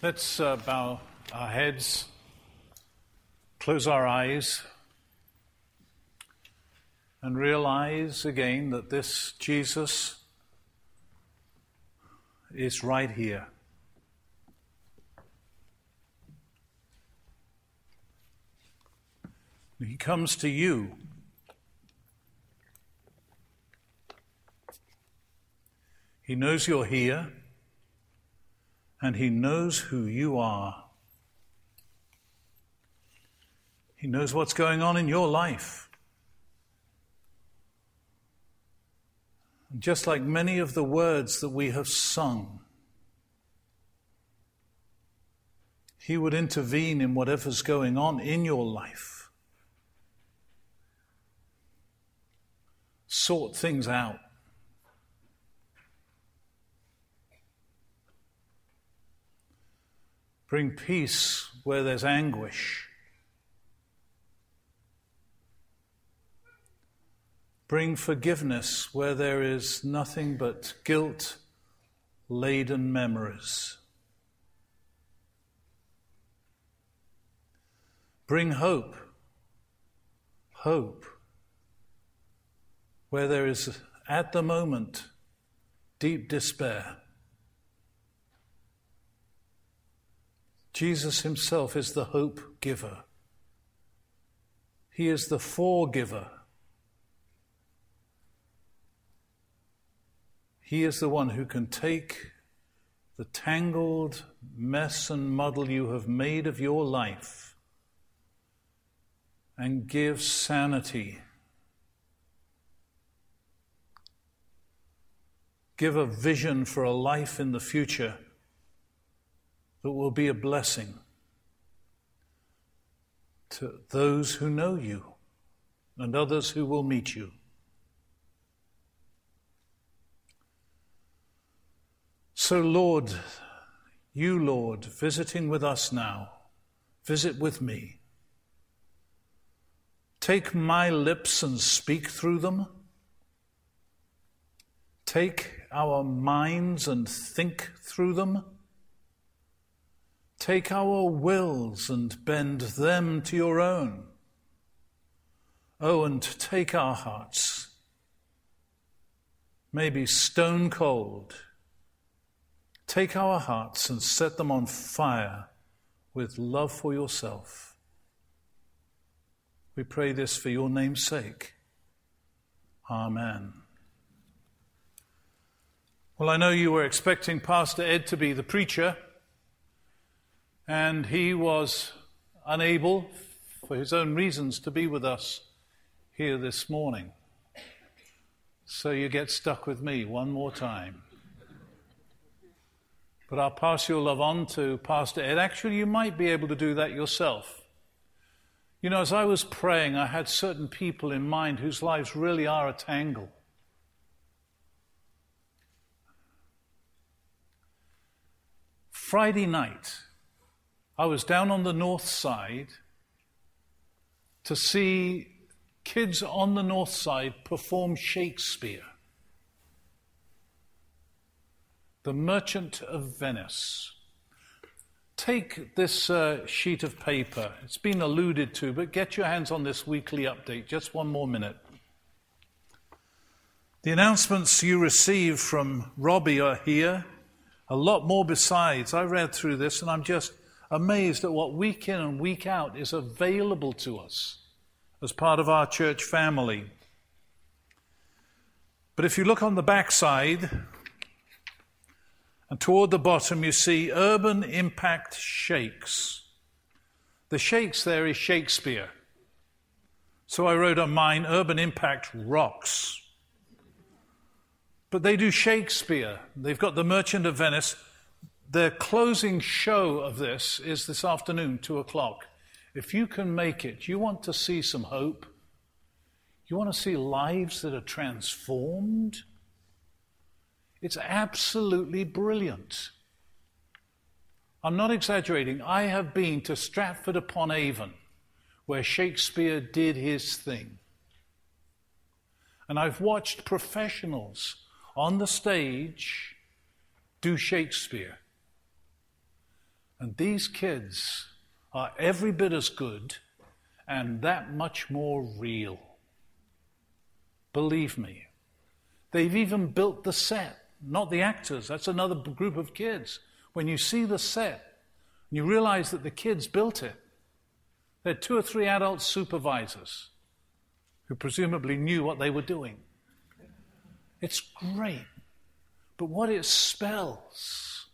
Let's uh, bow our heads, close our eyes, and realize again that this Jesus is right here. He comes to you. He knows you're here and He knows who you are. He knows what's going on in your life. And Just like many of the words that we have sung, He would intervene in whatever's going on in your life, sort things out. Bring peace where there's anguish. Bring forgiveness where there is nothing but guilt laden memories. Bring hope, hope, where there is at the moment deep despair. Jesus himself is the hope giver. He is the forgiver. He is the one who can take the tangled mess and muddle you have made of your life and give sanity. Give a vision for a life in the future that will be a blessing to those who know you and others who will meet you. So, Lord, you, Lord, visiting with us now, visit with me. Take my lips and speak through them. Take our minds and think through them. Take our wills and bend them to your own. Oh, and take our hearts, maybe stone cold. Take our hearts and set them on fire with love for yourself. We pray this for your name's sake. Amen. Well, I know you were expecting Pastor Ed to be the preacher and he was unable, for his own reasons, to be with us here this morning. So you get stuck with me one more time. But I'll pass your love on to Pastor Ed. Actually, you might be able to do that yourself. You know, as I was praying, I had certain people in mind whose lives really are a tangle. Friday night, I was down on the north side to see kids on the north side perform Shakespeare. The Merchant of Venice. Take this uh, sheet of paper. It's been alluded to, but get your hands on this weekly update. Just one more minute. The announcements you receive from Robbie are here. A lot more besides. I read through this and I'm just amazed at what week in and week out is available to us as part of our church family. But if you look on the backside and toward the bottom, you see Urban Impact Shakes. The shakes there is Shakespeare. So I wrote on mine Urban Impact Rocks. But they do Shakespeare. They've got The Merchant of Venice. The closing show of this is this afternoon, 2 o'clock. If you can make it, you want to see some hope, you want to see lives that are transformed. It's absolutely brilliant. I'm not exaggerating. I have been to Stratford upon Avon, where Shakespeare did his thing. And I've watched professionals on the stage do Shakespeare. And these kids are every bit as good and that much more real. Believe me. They've even built the set, not the actors. That's another group of kids. When you see the set, you realize that the kids built it. There are two or three adult supervisors who presumably knew what they were doing. It's great. But what it spells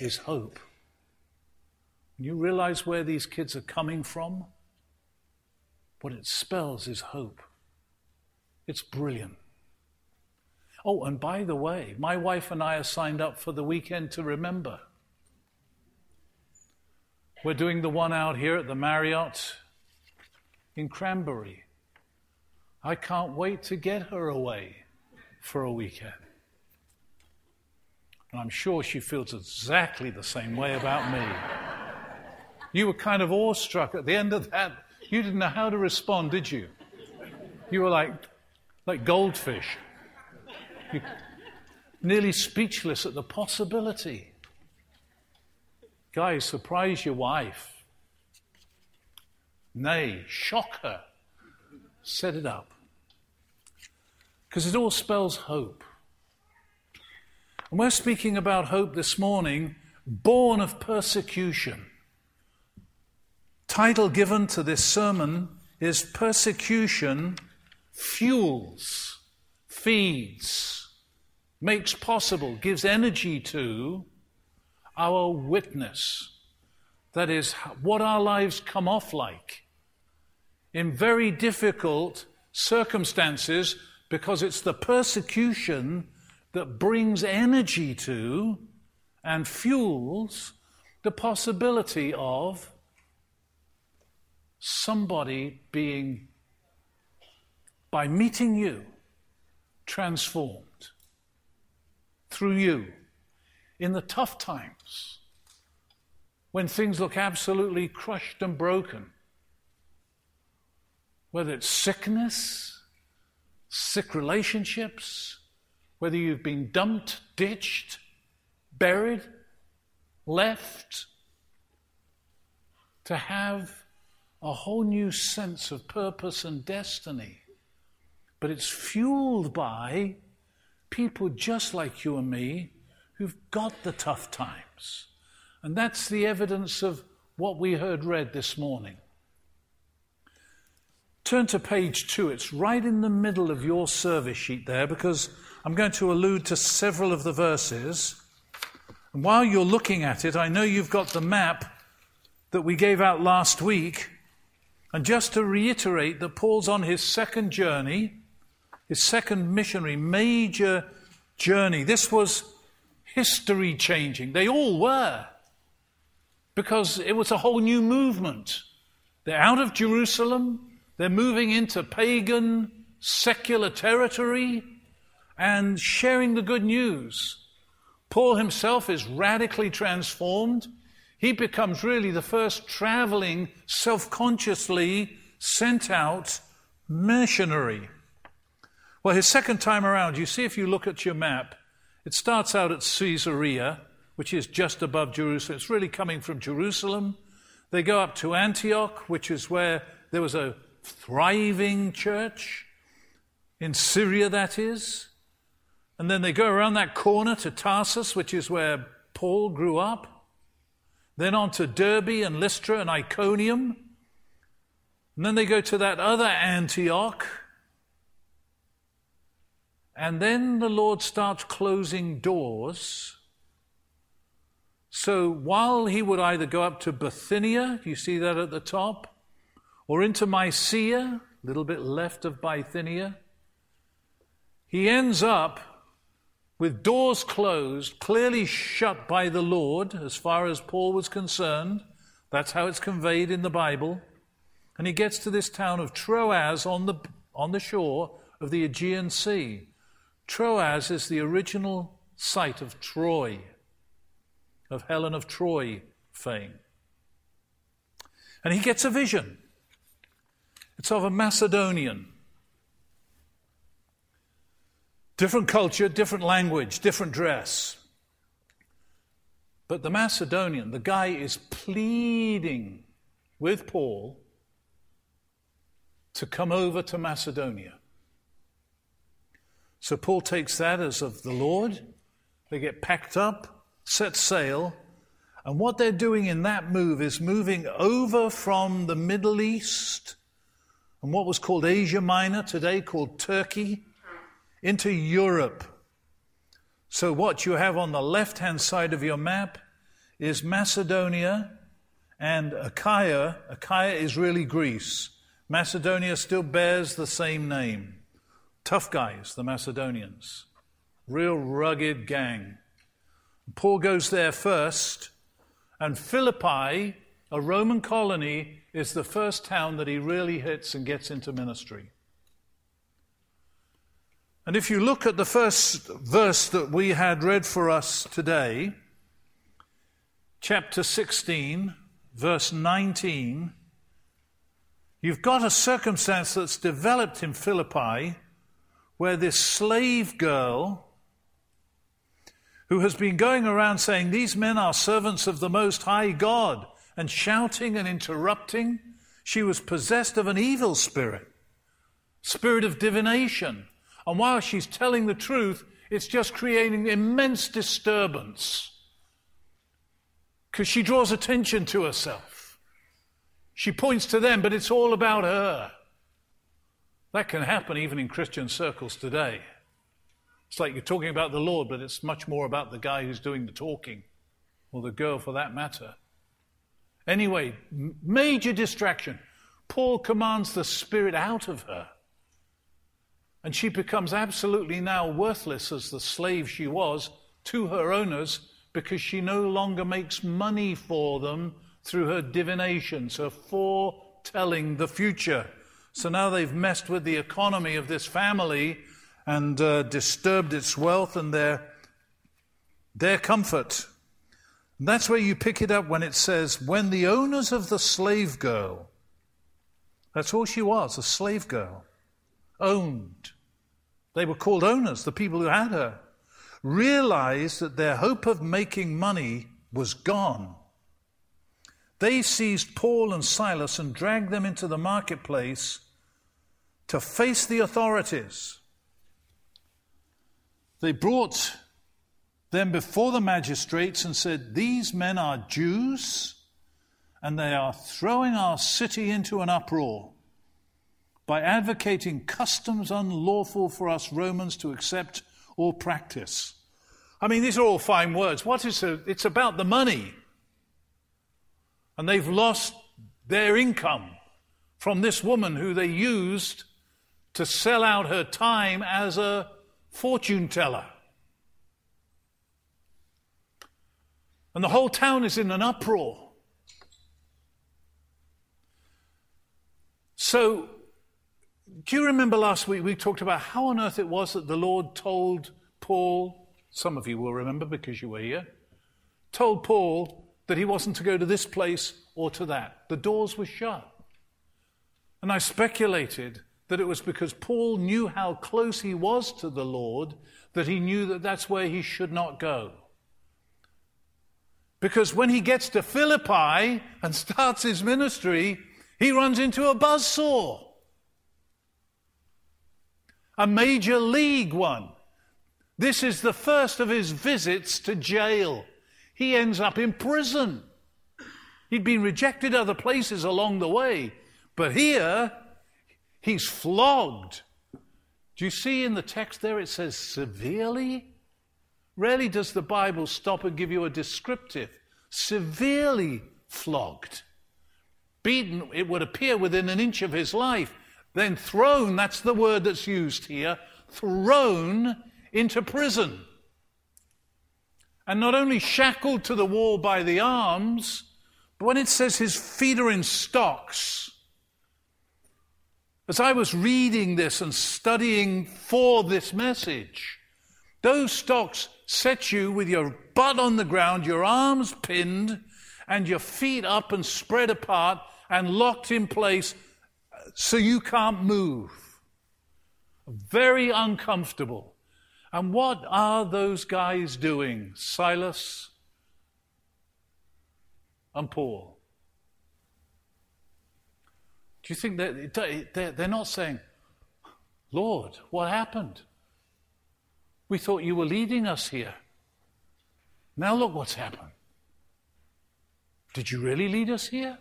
is hope. You realize where these kids are coming from? What it spells is hope. It's brilliant. Oh, and by the way, my wife and I are signed up for the weekend to remember. We're doing the one out here at the Marriott in Cranberry. I can't wait to get her away for a weekend. And I'm sure she feels exactly the same way about me. You were kind of awestruck at the end of that. You didn't know how to respond, did you? You were like, like goldfish. You, nearly speechless at the possibility. Guys, surprise your wife. Nay, shock her. Set it up. Because it all spells hope. And we're speaking about hope this morning, born of persecution title given to this sermon is Persecution Fuels, Feeds, Makes Possible, Gives Energy to our witness. That is, what our lives come off like in very difficult circumstances because it's the persecution that brings energy to and fuels the possibility of somebody being, by meeting you, transformed through you in the tough times when things look absolutely crushed and broken. Whether it's sickness, sick relationships, whether you've been dumped, ditched, buried, left, to have a whole new sense of purpose and destiny. But it's fueled by people just like you and me who've got the tough times. And that's the evidence of what we heard read this morning. Turn to page two. It's right in the middle of your service sheet there because I'm going to allude to several of the verses. And while you're looking at it, I know you've got the map that we gave out last week and just to reiterate that Paul's on his second journey, his second missionary major journey. This was history changing. They all were, because it was a whole new movement. They're out of Jerusalem, they're moving into pagan, secular territory, and sharing the good news. Paul himself is radically transformed he becomes really the first traveling, self consciously sent out missionary. Well, his second time around, you see if you look at your map, it starts out at Caesarea, which is just above Jerusalem. It's really coming from Jerusalem. They go up to Antioch, which is where there was a thriving church, in Syria, that is. And then they go around that corner to Tarsus, which is where Paul grew up. Then on to Derbe and Lystra and Iconium. And then they go to that other Antioch. And then the Lord starts closing doors. So while he would either go up to Bithynia, you see that at the top, or into Mysia, a little bit left of Bithynia, he ends up with doors closed, clearly shut by the Lord, as far as Paul was concerned. That's how it's conveyed in the Bible. And he gets to this town of Troas on the, on the shore of the Aegean Sea. Troas is the original site of Troy, of Helen of Troy fame. And he gets a vision. It's of a Macedonian Different culture, different language, different dress. But the Macedonian, the guy is pleading with Paul to come over to Macedonia. So Paul takes that as of the Lord. They get packed up, set sail, and what they're doing in that move is moving over from the Middle East and what was called Asia Minor, today called Turkey, into Europe. So, what you have on the left hand side of your map is Macedonia and Achaia. Achaia is really Greece. Macedonia still bears the same name. Tough guys, the Macedonians. Real rugged gang. Paul goes there first, and Philippi, a Roman colony, is the first town that he really hits and gets into ministry. And if you look at the first verse that we had read for us today, chapter 16, verse 19, you've got a circumstance that's developed in Philippi where this slave girl who has been going around saying, These men are servants of the Most High God, and shouting and interrupting, she was possessed of an evil spirit, spirit of divination. And while she's telling the truth, it's just creating immense disturbance because she draws attention to herself. She points to them, but it's all about her. That can happen even in Christian circles today. It's like you're talking about the Lord, but it's much more about the guy who's doing the talking, or the girl for that matter. Anyway, major distraction. Paul commands the spirit out of her. And she becomes absolutely now worthless as the slave she was to her owners because she no longer makes money for them through her divinations, her foretelling the future. So now they've messed with the economy of this family and uh, disturbed its wealth and their, their comfort. And that's where you pick it up when it says, When the owners of the slave girl, that's all she was, a slave girl, owned. They were called owners, the people who had her, realized that their hope of making money was gone. They seized Paul and Silas and dragged them into the marketplace to face the authorities. They brought them before the magistrates and said, These men are Jews, and they are throwing our city into an uproar by advocating customs unlawful for us Romans to accept or practice. I mean, these are all fine words. What is it? It's about the money and they've lost their income from this woman who they used to sell out her time as a fortune teller. And the whole town is in an uproar. So, do you remember last week we talked about how on earth it was that the Lord told Paul, some of you will remember because you were here, told Paul that he wasn't to go to this place or to that. The doors were shut. And I speculated that it was because Paul knew how close he was to the Lord that he knew that that's where he should not go. Because when he gets to Philippi and starts his ministry, he runs into a buzzsaw. A major league one. This is the first of his visits to jail he ends up in prison. He'd been rejected other places along the way, but here he's flogged. Do you see in the text there it says severely? Rarely does the Bible stop and give you a descriptive. Severely flogged. Beaten, it would appear, within an inch of his life. Then thrown, that's the word that's used here, thrown into prison. And not only shackled to the wall by the arms, but when it says his feet are in stocks, as I was reading this and studying for this message, those stocks set you with your butt on the ground, your arms pinned, and your feet up and spread apart and locked in place so you can't move. Very uncomfortable. And what are those guys doing? Silas and Paul. Do you think that they're not saying, Lord, what happened? We thought you were leading us here. Now look what's happened. Did you really lead us here?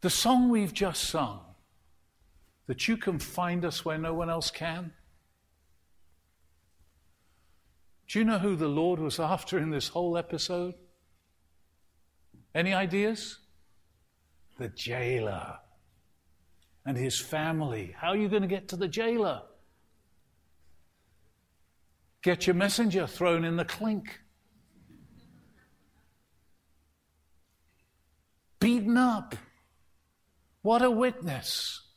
The song we've just sung, that you can find us where no one else can. Do you know who the Lord was after in this whole episode? Any ideas? The jailer and his family. How are you going to get to the jailer? Get your messenger thrown in the clink. Beaten up. What a witness.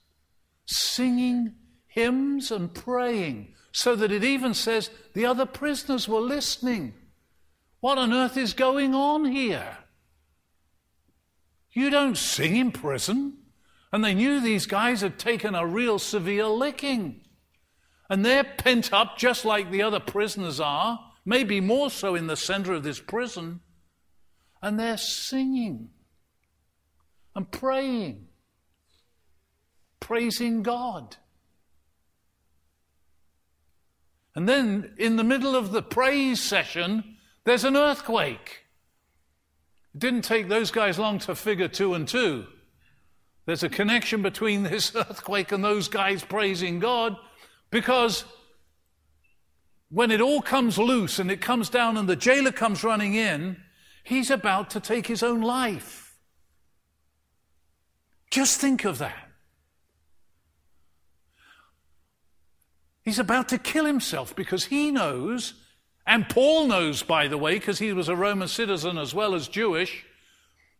Singing hymns and praying, so that it even says the other prisoners were listening. What on earth is going on here? You don't sing in prison. And they knew these guys had taken a real severe licking. And they're pent up just like the other prisoners are, maybe more so in the center of this prison. And they're singing and praying, praising God. And then in the middle of the praise session, there's an earthquake. It didn't take those guys long to figure two and two. There's a connection between this earthquake and those guys praising God because when it all comes loose and it comes down and the jailer comes running in, he's about to take his own life. Just think of that. He's about to kill himself because he knows, and Paul knows, by the way, because he was a Roman citizen as well as Jewish,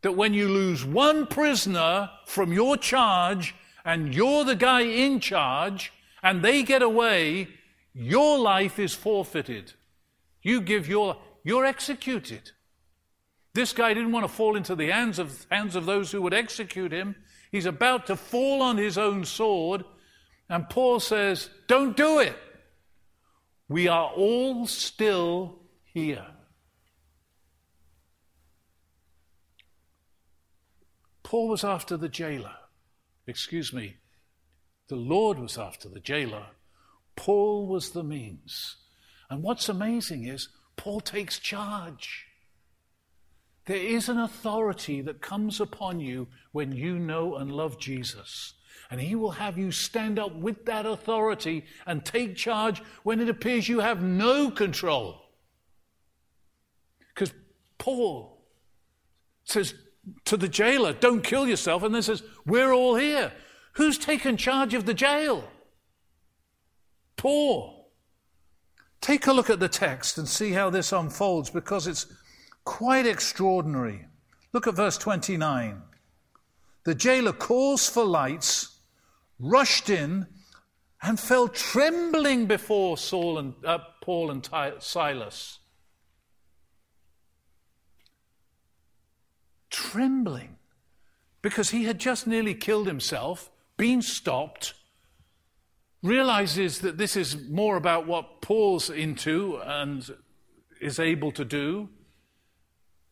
that when you lose one prisoner from your charge and you're the guy in charge and they get away, your life is forfeited. You give your, you're executed. This guy didn't want to fall into the hands of, hands of those who would execute him. He's about to fall on his own sword. And Paul says, Don't do it. We are all still here. Paul was after the jailer. Excuse me. The Lord was after the jailer. Paul was the means. And what's amazing is Paul takes charge. There is an authority that comes upon you when you know and love Jesus. And he will have you stand up with that authority and take charge when it appears you have no control. Because Paul says, to the jailer, don't kill yourself, and then says, We're all here. Who's taken charge of the jail? Paul. Take a look at the text and see how this unfolds because it's quite extraordinary. Look at verse 29. The jailer calls for lights, rushed in, and fell trembling before Saul and, uh, Paul and Silas. trembling because he had just nearly killed himself, been stopped, realizes that this is more about what Paul's into and is able to do.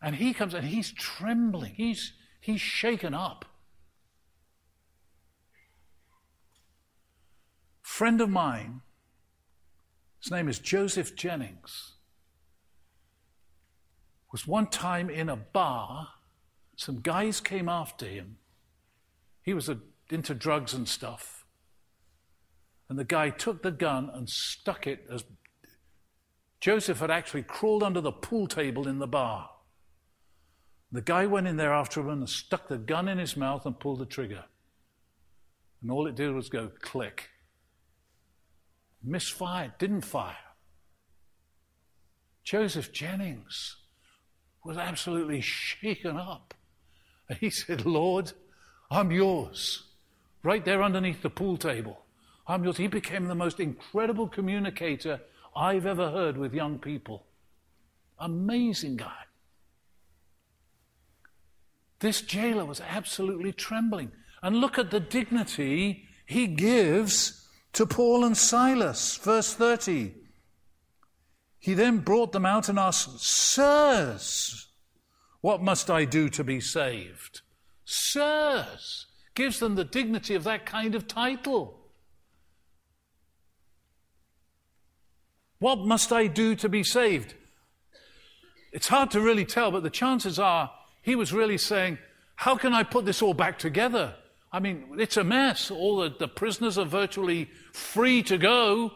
And he comes and he's trembling. He's, he's shaken up. A friend of mine, his name is Joseph Jennings, was one time in a bar some guys came after him. He was a, into drugs and stuff. And the guy took the gun and stuck it as Joseph had actually crawled under the pool table in the bar. The guy went in there after him and stuck the gun in his mouth and pulled the trigger. And all it did was go click. Misfired, didn't fire. Joseph Jennings was absolutely shaken up. And he said, Lord, I'm yours. Right there underneath the pool table. I'm yours. He became the most incredible communicator I've ever heard with young people. Amazing guy. This jailer was absolutely trembling. And look at the dignity he gives to Paul and Silas. Verse 30. He then brought them out and asked, Sirs, What must I do to be saved? Sirs, gives them the dignity of that kind of title. What must I do to be saved? It's hard to really tell, but the chances are he was really saying, How can I put this all back together? I mean, it's a mess. All the, the prisoners are virtually free to go.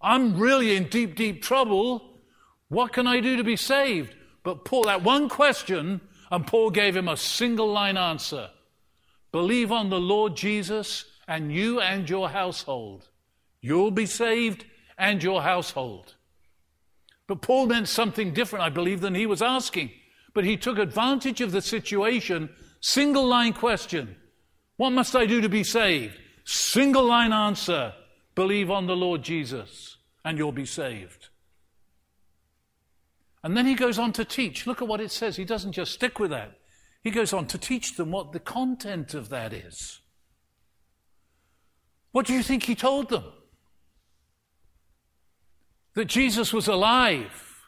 I'm really in deep, deep trouble. What can I do to be saved? But Paul, that one question, and Paul gave him a single line answer Believe on the Lord Jesus, and you and your household. You'll be saved, and your household. But Paul meant something different, I believe, than he was asking. But he took advantage of the situation. Single line question What must I do to be saved? Single line answer Believe on the Lord Jesus, and you'll be saved. And then he goes on to teach. Look at what it says. He doesn't just stick with that, he goes on to teach them what the content of that is. What do you think he told them? That Jesus was alive.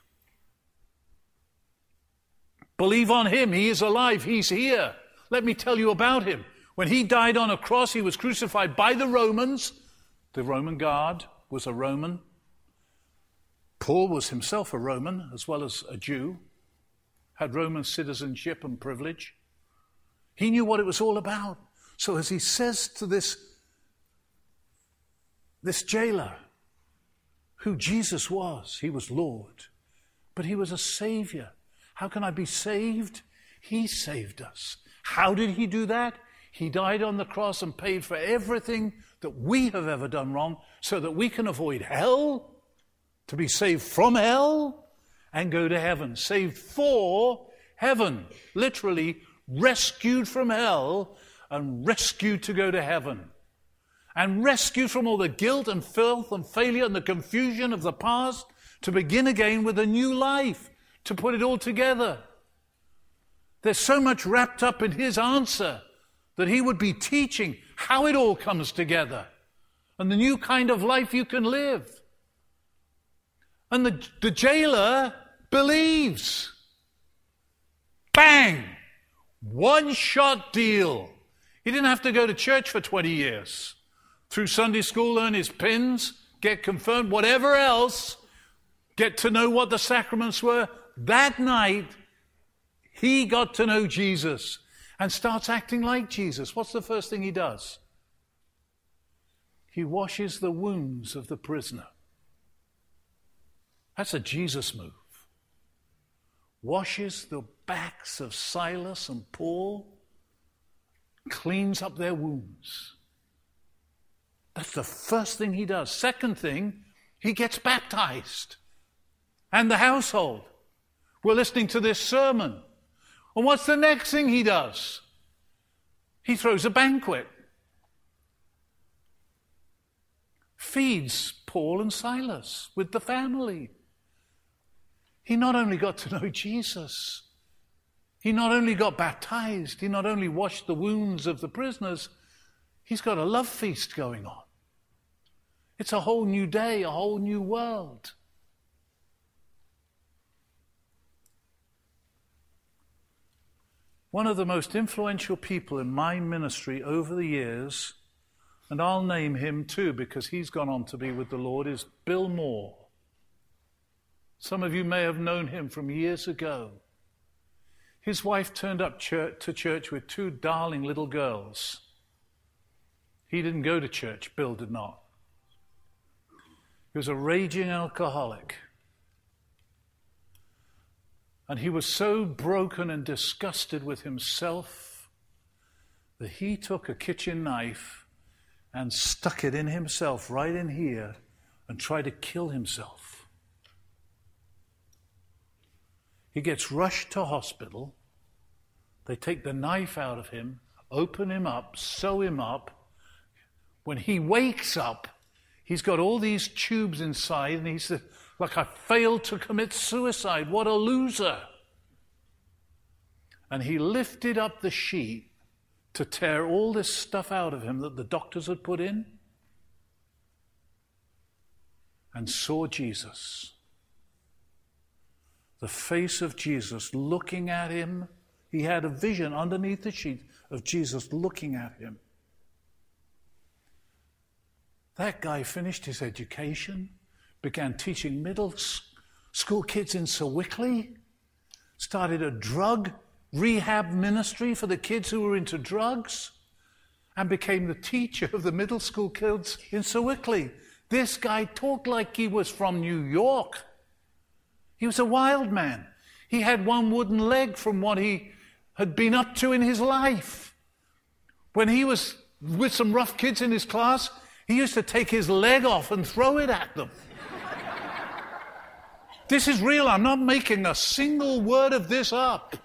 Believe on him. He is alive. He's here. Let me tell you about him. When he died on a cross, he was crucified by the Romans. The Roman guard was a Roman. Paul was himself a Roman as well as a Jew, had Roman citizenship and privilege. He knew what it was all about. So as he says to this, this jailer, who Jesus was, he was Lord, but he was a Savior. How can I be saved? He saved us. How did he do that? He died on the cross and paid for everything that we have ever done wrong so that we can avoid hell to be saved from hell and go to heaven. Saved for heaven. Literally rescued from hell and rescued to go to heaven. And rescued from all the guilt and filth and failure and the confusion of the past to begin again with a new life, to put it all together. There's so much wrapped up in his answer that he would be teaching how it all comes together and the new kind of life you can live. And the, the jailer believes. Bang! One shot deal. He didn't have to go to church for 20 years. Through Sunday school, learn his pins, get confirmed, whatever else, get to know what the sacraments were. That night, he got to know Jesus and starts acting like Jesus. What's the first thing he does? He washes the wounds of the prisoner. That's a Jesus move. Washes the backs of Silas and Paul, cleans up their wounds. That's the first thing he does. Second thing, he gets baptized. And the household. We're listening to this sermon. And what's the next thing he does? He throws a banquet. Feeds Paul and Silas with the family. He not only got to know Jesus, he not only got baptized, he not only washed the wounds of the prisoners, he's got a love feast going on. It's a whole new day, a whole new world. One of the most influential people in my ministry over the years, and I'll name him too because he's gone on to be with the Lord, is Bill Moore. Some of you may have known him from years ago. His wife turned up church, to church with two darling little girls. He didn't go to church, Bill did not. He was a raging alcoholic. And he was so broken and disgusted with himself that he took a kitchen knife and stuck it in himself, right in here, and tried to kill himself. He gets rushed to hospital. They take the knife out of him, open him up, sew him up. When he wakes up, he's got all these tubes inside, and he said, like, I failed to commit suicide. What a loser. And he lifted up the sheet to tear all this stuff out of him that the doctors had put in and saw Jesus the face of Jesus looking at him. He had a vision underneath the sheet of Jesus looking at him. That guy finished his education, began teaching middle school kids in Sewickley, started a drug rehab ministry for the kids who were into drugs, and became the teacher of the middle school kids in Sewickley. This guy talked like he was from New York. He was a wild man. He had one wooden leg from what he had been up to in his life. When he was with some rough kids in his class, he used to take his leg off and throw it at them. this is real. I'm not making a single word of this up.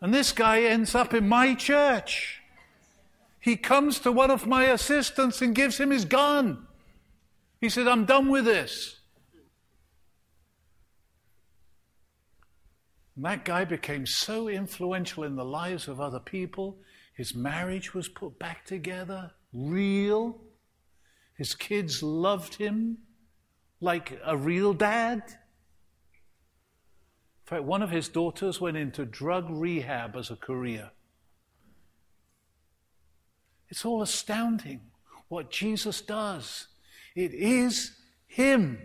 And this guy ends up in my church. He comes to one of my assistants and gives him his gun. He said, I'm done with this. And that guy became so influential in the lives of other people. His marriage was put back together, real. His kids loved him like a real dad. In fact, one of his daughters went into drug rehab as a career. It's all astounding what Jesus does. It is Him.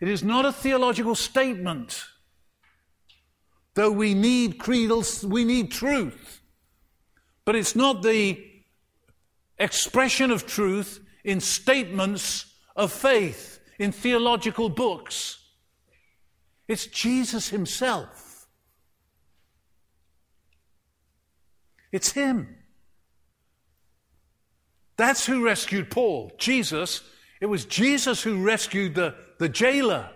It is not a theological statement. Though we need creedals, we need truth. But it's not the expression of truth in statements of faith, in theological books. It's Jesus Himself. It's Him. That's who rescued Paul, Jesus. It was Jesus who rescued the, the jailer.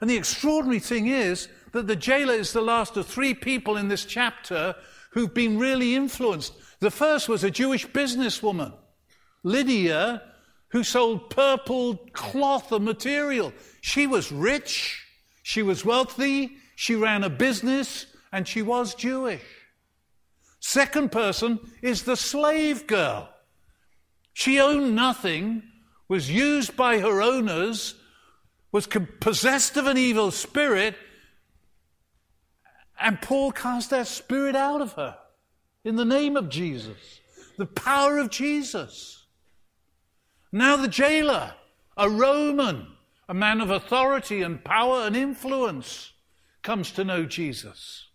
And the extraordinary thing is that the jailer is the last of three people in this chapter who've been really influenced the first was a Jewish businesswoman, Lydia, who sold purple cloth and material. She was rich, she was wealthy, she ran a business, and she was Jewish. Second person is the slave girl. She owned nothing, was used by her owners, was possessed of an evil spirit, and Paul cast that spirit out of her in the name of Jesus, the power of Jesus. Now the jailer, a Roman, a man of authority and power and influence, comes to know Jesus.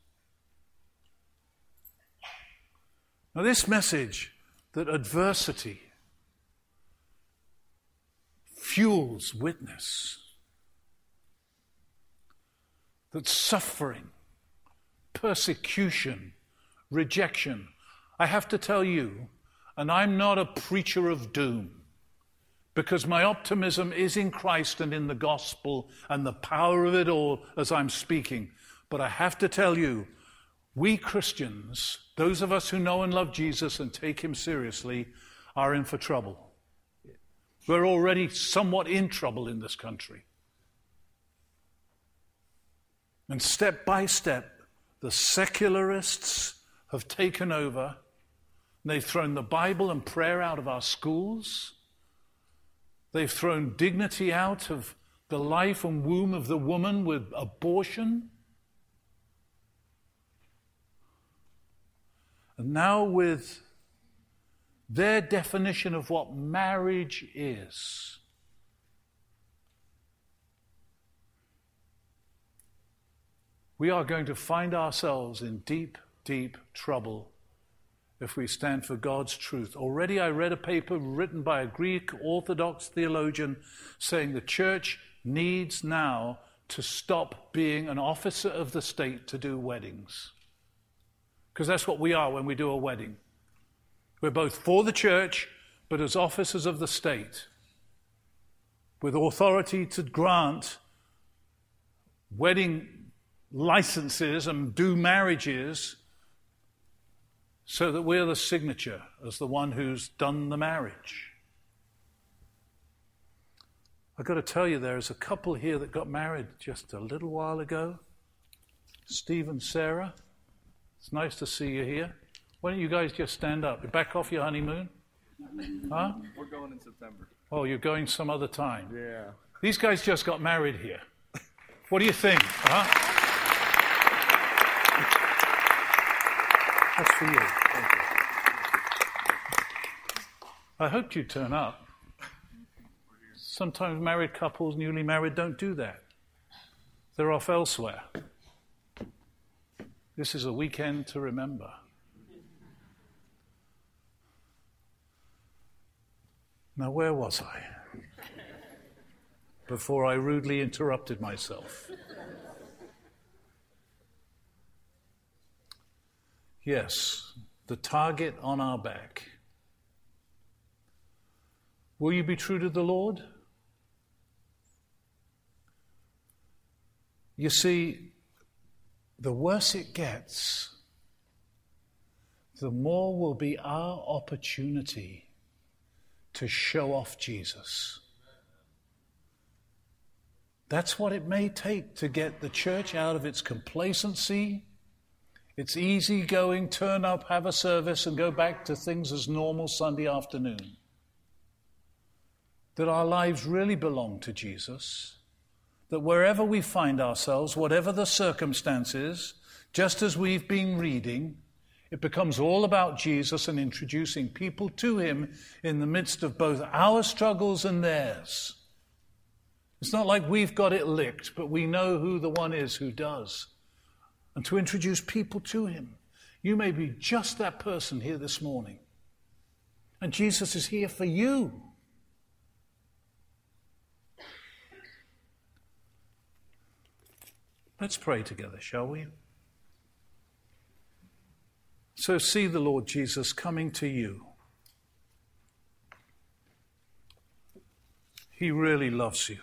Now, this message that adversity fuels witness, that suffering, persecution, rejection. I have to tell you, and I'm not a preacher of doom, because my optimism is in Christ and in the gospel and the power of it all as I'm speaking. But I have to tell you, we Christians, those of us who know and love Jesus and take him seriously, are in for trouble. We're already somewhat in trouble in this country. And step by step, the secularists have taken over. They've thrown the Bible and prayer out of our schools. They've thrown dignity out of the life and womb of the woman with abortion. And now, with their definition of what marriage is, we are going to find ourselves in deep deep trouble if we stand for God's truth. Already I read a paper written by a Greek Orthodox theologian saying the church needs now to stop being an officer of the state to do weddings. Because that's what we are when we do a wedding. We're both for the church, but as officers of the state, with authority to grant wedding licenses and do marriages so that we're the signature as the one who's done the marriage. I've got to tell you, there's a couple here that got married just a little while ago. Steve and Sarah. It's nice to see you here. Why don't you guys just stand up? You're back off your honeymoon? Huh? We're going in September. Oh, you're going some other time? Yeah. These guys just got married here. What do you think? Huh? That's for you. Thank you. I hoped you'd turn up. Sometimes married couples, newly married, don't do that. They're off elsewhere. This is a weekend to remember. Now, where was I? Before I rudely interrupted myself. Yes, the target on our back. Will you be true to the Lord? You see, the worse it gets, the more will be our opportunity to show off Jesus. That's what it may take to get the church out of its complacency, its easy going, turn up, have a service, and go back to things as normal Sunday afternoon. That our lives really belong to Jesus. That wherever we find ourselves, whatever the circumstances, just as we've been reading, it becomes all about Jesus and introducing people to Him in the midst of both our struggles and theirs. It's not like we've got it licked, but we know who the one is who does. And to introduce people to Him. You may be just that person here this morning. And Jesus is here for you. Let's pray together, shall we? So see the Lord Jesus coming to you. He really loves you.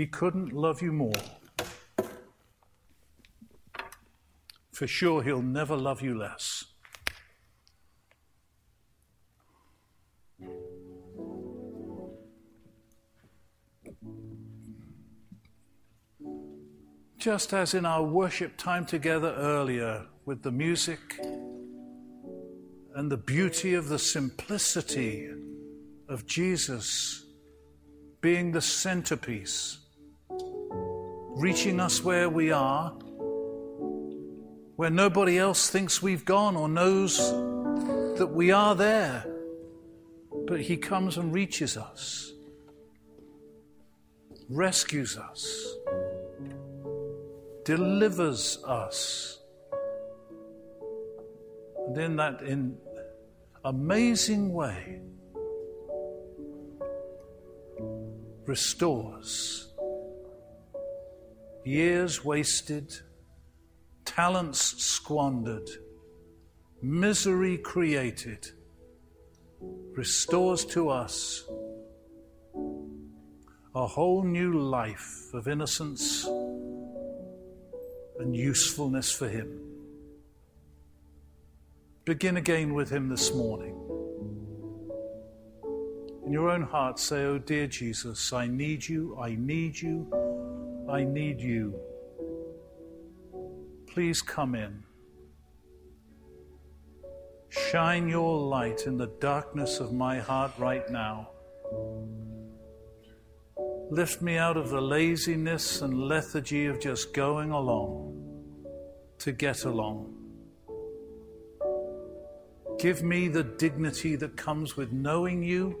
He couldn't love you more. For sure, He'll never love you less. Just as in our worship time together earlier with the music and the beauty of the simplicity of Jesus being the centerpiece, reaching us where we are, where nobody else thinks we've gone or knows that we are there, but He comes and reaches us, rescues us delivers us. And in that in amazing way, restores years wasted, talents squandered, misery created, restores to us a whole new life of innocence and usefulness for Him. Begin again with Him this morning. In your own heart, say, Oh, dear Jesus, I need you, I need you, I need you. Please come in. Shine your light in the darkness of my heart right now. Lift me out of the laziness and lethargy of just going along to get along. Give me the dignity that comes with knowing you,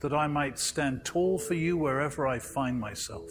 that I might stand tall for you wherever I find myself.